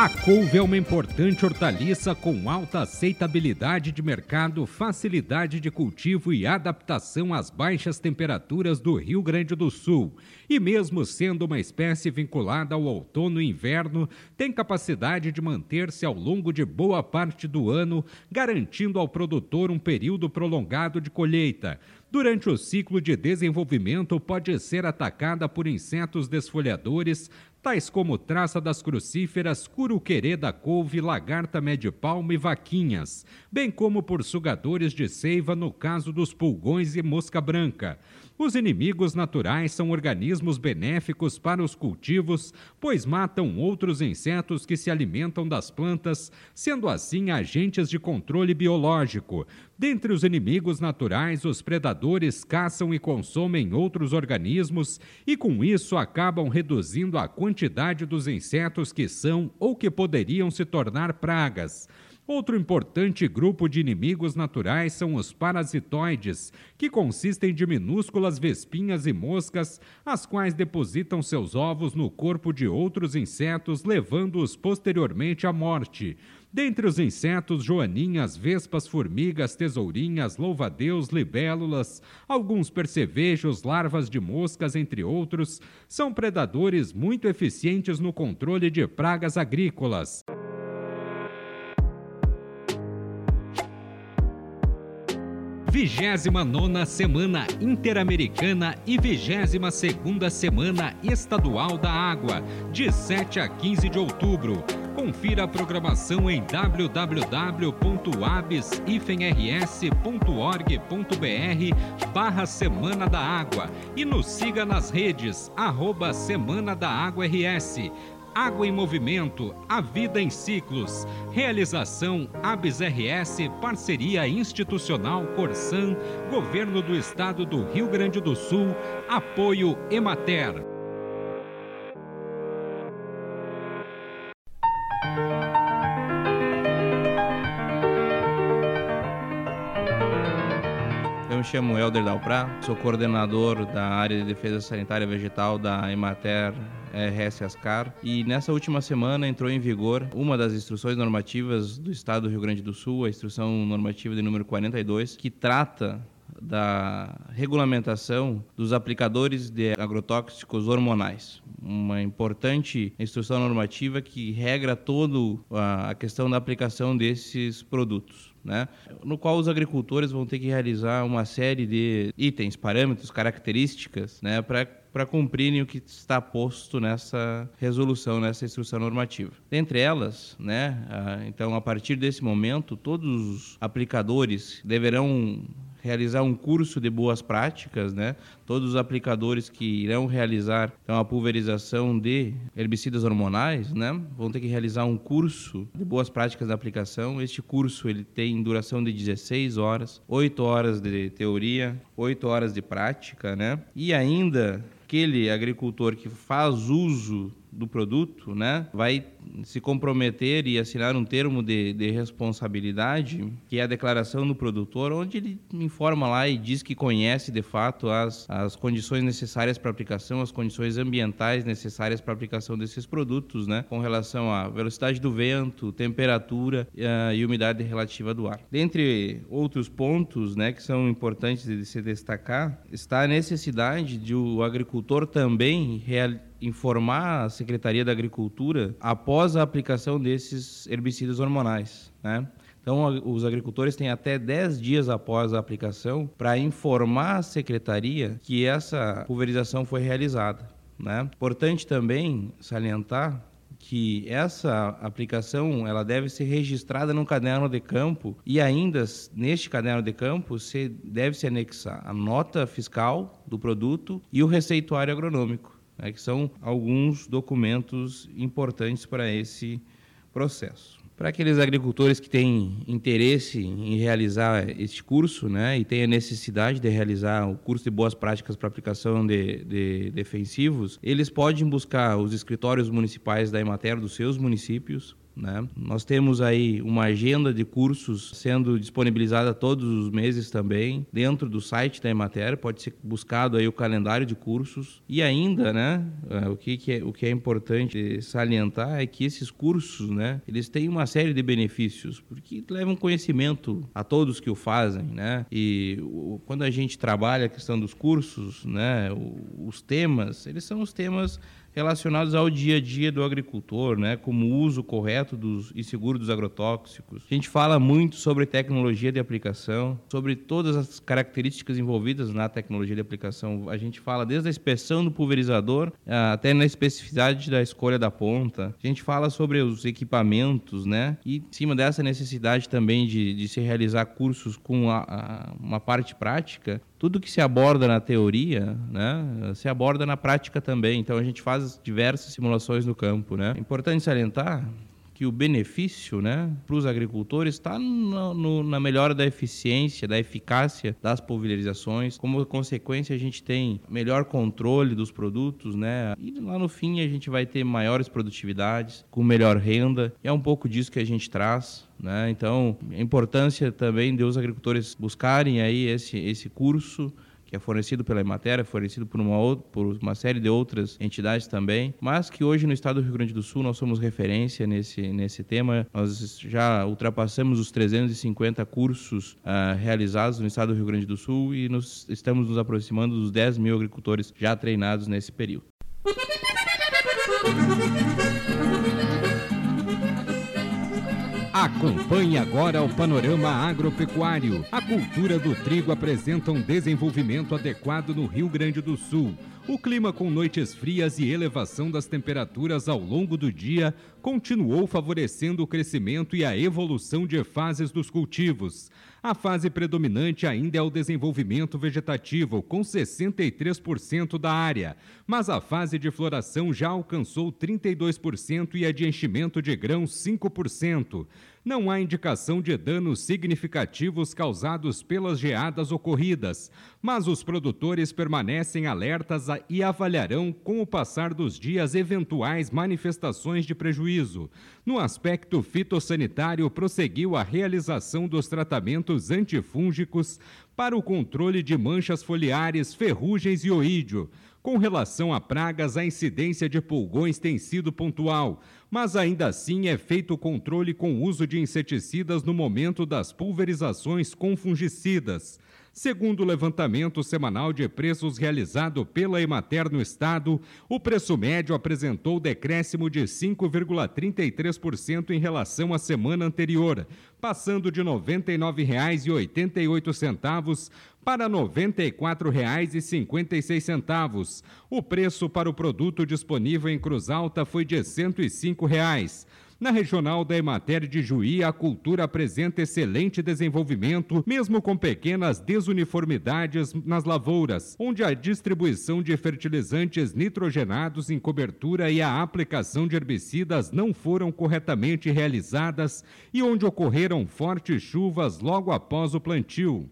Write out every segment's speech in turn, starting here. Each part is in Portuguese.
A couve é uma importante hortaliça com alta aceitabilidade de mercado, facilidade de cultivo e adaptação às baixas temperaturas do Rio Grande do Sul. E mesmo sendo uma espécie vinculada ao outono e inverno, tem capacidade de manter-se ao longo de boa parte do ano, garantindo ao produtor um período prolongado de colheita. Durante o ciclo de desenvolvimento, pode ser atacada por insetos desfolhadores, tais como traça das crucíferas, curuquerê da couve, lagarta médio-palmo e vaquinhas, bem como por sugadores de seiva no caso dos pulgões e mosca branca. Os inimigos naturais são organismos benéficos para os cultivos, pois matam outros insetos que se alimentam das plantas, sendo assim agentes de controle biológico. Dentre os inimigos naturais, os predadores caçam e consomem outros organismos e, com isso, acabam reduzindo a quantidade dos insetos que são ou que poderiam se tornar pragas. Outro importante grupo de inimigos naturais são os parasitoides, que consistem de minúsculas vespinhas e moscas, as quais depositam seus ovos no corpo de outros insetos, levando-os posteriormente à morte. Dentre os insetos, joaninhas, vespas, formigas, tesourinhas, louvadeus, libélulas, alguns percevejos, larvas de moscas, entre outros, são predadores muito eficientes no controle de pragas agrícolas. Vigésima nona Semana Interamericana e vigésima segunda Semana Estadual da Água, de 7 a 15 de outubro. Confira a programação em www.abs-rs.org.br barra Semana da Água e nos siga nas redes arroba Semana da Água RS. Água em Movimento, a vida em ciclos. Realização ABS RS, parceria institucional Corsan, Governo do Estado do Rio Grande do Sul, apoio Emater. Me chamo Helder Dalprá, sou coordenador da área de defesa sanitária vegetal da Emater RS Ascar. E nessa última semana entrou em vigor uma das instruções normativas do Estado do Rio Grande do Sul, a instrução normativa de número 42, que trata da regulamentação dos aplicadores de agrotóxicos hormonais. Uma importante instrução normativa que regra toda a questão da aplicação desses produtos. Né? No qual os agricultores vão ter que realizar uma série de itens, parâmetros, características, né, para para cumprirem o que está posto nessa resolução, nessa instrução normativa. Dentre elas, né, então a partir desse momento, todos os aplicadores deverão realizar um curso de boas práticas, né? Todos os aplicadores que irão realizar então, a pulverização de herbicidas hormonais, né? Vão ter que realizar um curso de boas práticas da aplicação. Este curso ele tem duração de 16 horas, 8 horas de teoria, 8 horas de prática, né? E ainda aquele agricultor que faz uso do produto, né, vai se comprometer e assinar um termo de, de, responsabilidade, que é a declaração do produtor, onde ele informa lá e diz que conhece de fato as, as condições necessárias para aplicação, as condições ambientais necessárias para aplicação desses produtos, né, com relação à velocidade do vento, temperatura uh, e umidade relativa do ar. Dentre outros pontos, né, que são importantes de se destacar, está a necessidade de o agricultor também realizar informar a Secretaria da Agricultura após a aplicação desses herbicidas hormonais, né? Então, os agricultores têm até 10 dias após a aplicação para informar a secretaria que essa pulverização foi realizada. Né? Importante também salientar que essa aplicação ela deve ser registrada no caderno de campo e ainda neste caderno de campo se deve se anexar a nota fiscal do produto e o receituário agronômico né, que são alguns documentos importantes para esse processo. Para aqueles agricultores que têm interesse em realizar este curso né, e têm a necessidade de realizar o curso de boas práticas para aplicação de, de defensivos, eles podem buscar os escritórios municipais da Emater dos seus municípios né? Nós temos aí uma agenda de cursos sendo disponibilizada todos os meses também dentro do site da Emater. Pode ser buscado aí o calendário de cursos e ainda, né? Eh, o que, que é o que é importante salientar é que esses cursos, né? Eles têm uma série de benefícios porque levam conhecimento a todos que o fazem, né? E o, quando a gente trabalha a questão dos cursos, né? Os temas, eles são os temas relacionados ao dia a dia do agricultor, né, como o uso correto dos, e seguro dos agrotóxicos. A gente fala muito sobre tecnologia de aplicação, sobre todas as características envolvidas na tecnologia de aplicação. A gente fala desde a inspeção do pulverizador até na especificidade da escolha da ponta. A gente fala sobre os equipamentos, né, e em cima dessa necessidade também de, de se realizar cursos com a, a, uma parte prática, tudo que se aborda na teoria, né, se aborda na prática também. Então a gente faz diversas simulações no campo, né. É importante salientar que o benefício né, para os agricultores está na melhora da eficiência, da eficácia das pulverizações. Como consequência, a gente tem melhor controle dos produtos, né? E lá no fim a gente vai ter maiores produtividades, com melhor renda. E é um pouco disso que a gente traz. Né? Então, a importância também de os agricultores buscarem aí esse, esse curso que é fornecido pela Emater, é fornecido por uma, por uma série de outras entidades também, mas que hoje no estado do Rio Grande do Sul nós somos referência nesse, nesse tema. Nós já ultrapassamos os 350 cursos uh, realizados no estado do Rio Grande do Sul e nos, estamos nos aproximando dos 10 mil agricultores já treinados nesse período. Acompanhe agora o panorama agropecuário. A cultura do trigo apresenta um desenvolvimento adequado no Rio Grande do Sul. O clima com noites frias e elevação das temperaturas ao longo do dia continuou favorecendo o crescimento e a evolução de fases dos cultivos. A fase predominante ainda é o desenvolvimento vegetativo, com 63% da área, mas a fase de floração já alcançou 32% e a de enchimento de grãos 5% não há indicação de danos significativos causados pelas geadas ocorridas, mas os produtores permanecem alertas e avaliarão com o passar dos dias eventuais manifestações de prejuízo. No aspecto fitossanitário, prosseguiu a realização dos tratamentos antifúngicos para o controle de manchas foliares, ferrugens e oídio. Com relação a pragas, a incidência de pulgões tem sido pontual, mas ainda assim é feito o controle com uso de inseticidas no momento das pulverizações com fungicidas. Segundo o levantamento semanal de preços realizado pela Emater no estado, o preço médio apresentou decréscimo de 5,33% em relação à semana anterior, passando de R$ 99,88 para R$ 94,56. O preço para o produto disponível em Cruz Alta foi de 105 reais. Na regional da Emater de Juí, a cultura apresenta excelente desenvolvimento, mesmo com pequenas desuniformidades nas lavouras, onde a distribuição de fertilizantes nitrogenados em cobertura e a aplicação de herbicidas não foram corretamente realizadas e onde ocorreram fortes chuvas logo após o plantio.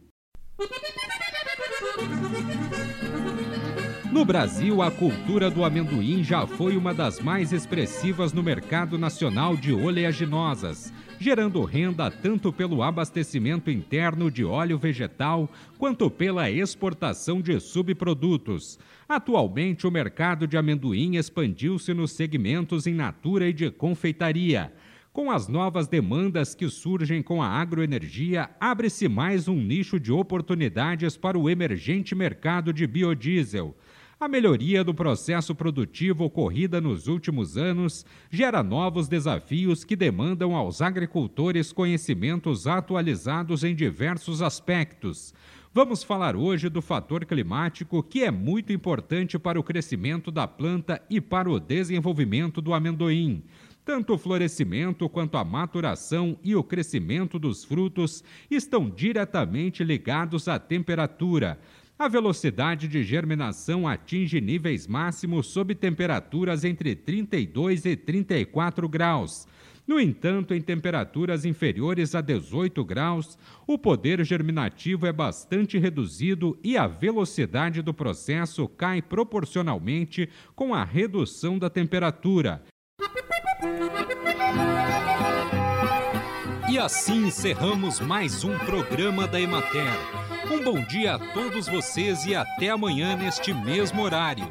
No Brasil, a cultura do amendoim já foi uma das mais expressivas no mercado nacional de oleaginosas, gerando renda tanto pelo abastecimento interno de óleo vegetal quanto pela exportação de subprodutos. Atualmente, o mercado de amendoim expandiu-se nos segmentos em natura e de confeitaria. Com as novas demandas que surgem com a agroenergia, abre-se mais um nicho de oportunidades para o emergente mercado de biodiesel. A melhoria do processo produtivo ocorrida nos últimos anos gera novos desafios que demandam aos agricultores conhecimentos atualizados em diversos aspectos. Vamos falar hoje do fator climático, que é muito importante para o crescimento da planta e para o desenvolvimento do amendoim. Tanto o florescimento quanto a maturação e o crescimento dos frutos estão diretamente ligados à temperatura. A velocidade de germinação atinge níveis máximos sob temperaturas entre 32 e 34 graus. No entanto, em temperaturas inferiores a 18 graus, o poder germinativo é bastante reduzido e a velocidade do processo cai proporcionalmente com a redução da temperatura. E assim encerramos mais um programa da Emater. Um bom dia a todos vocês e até amanhã neste mesmo horário.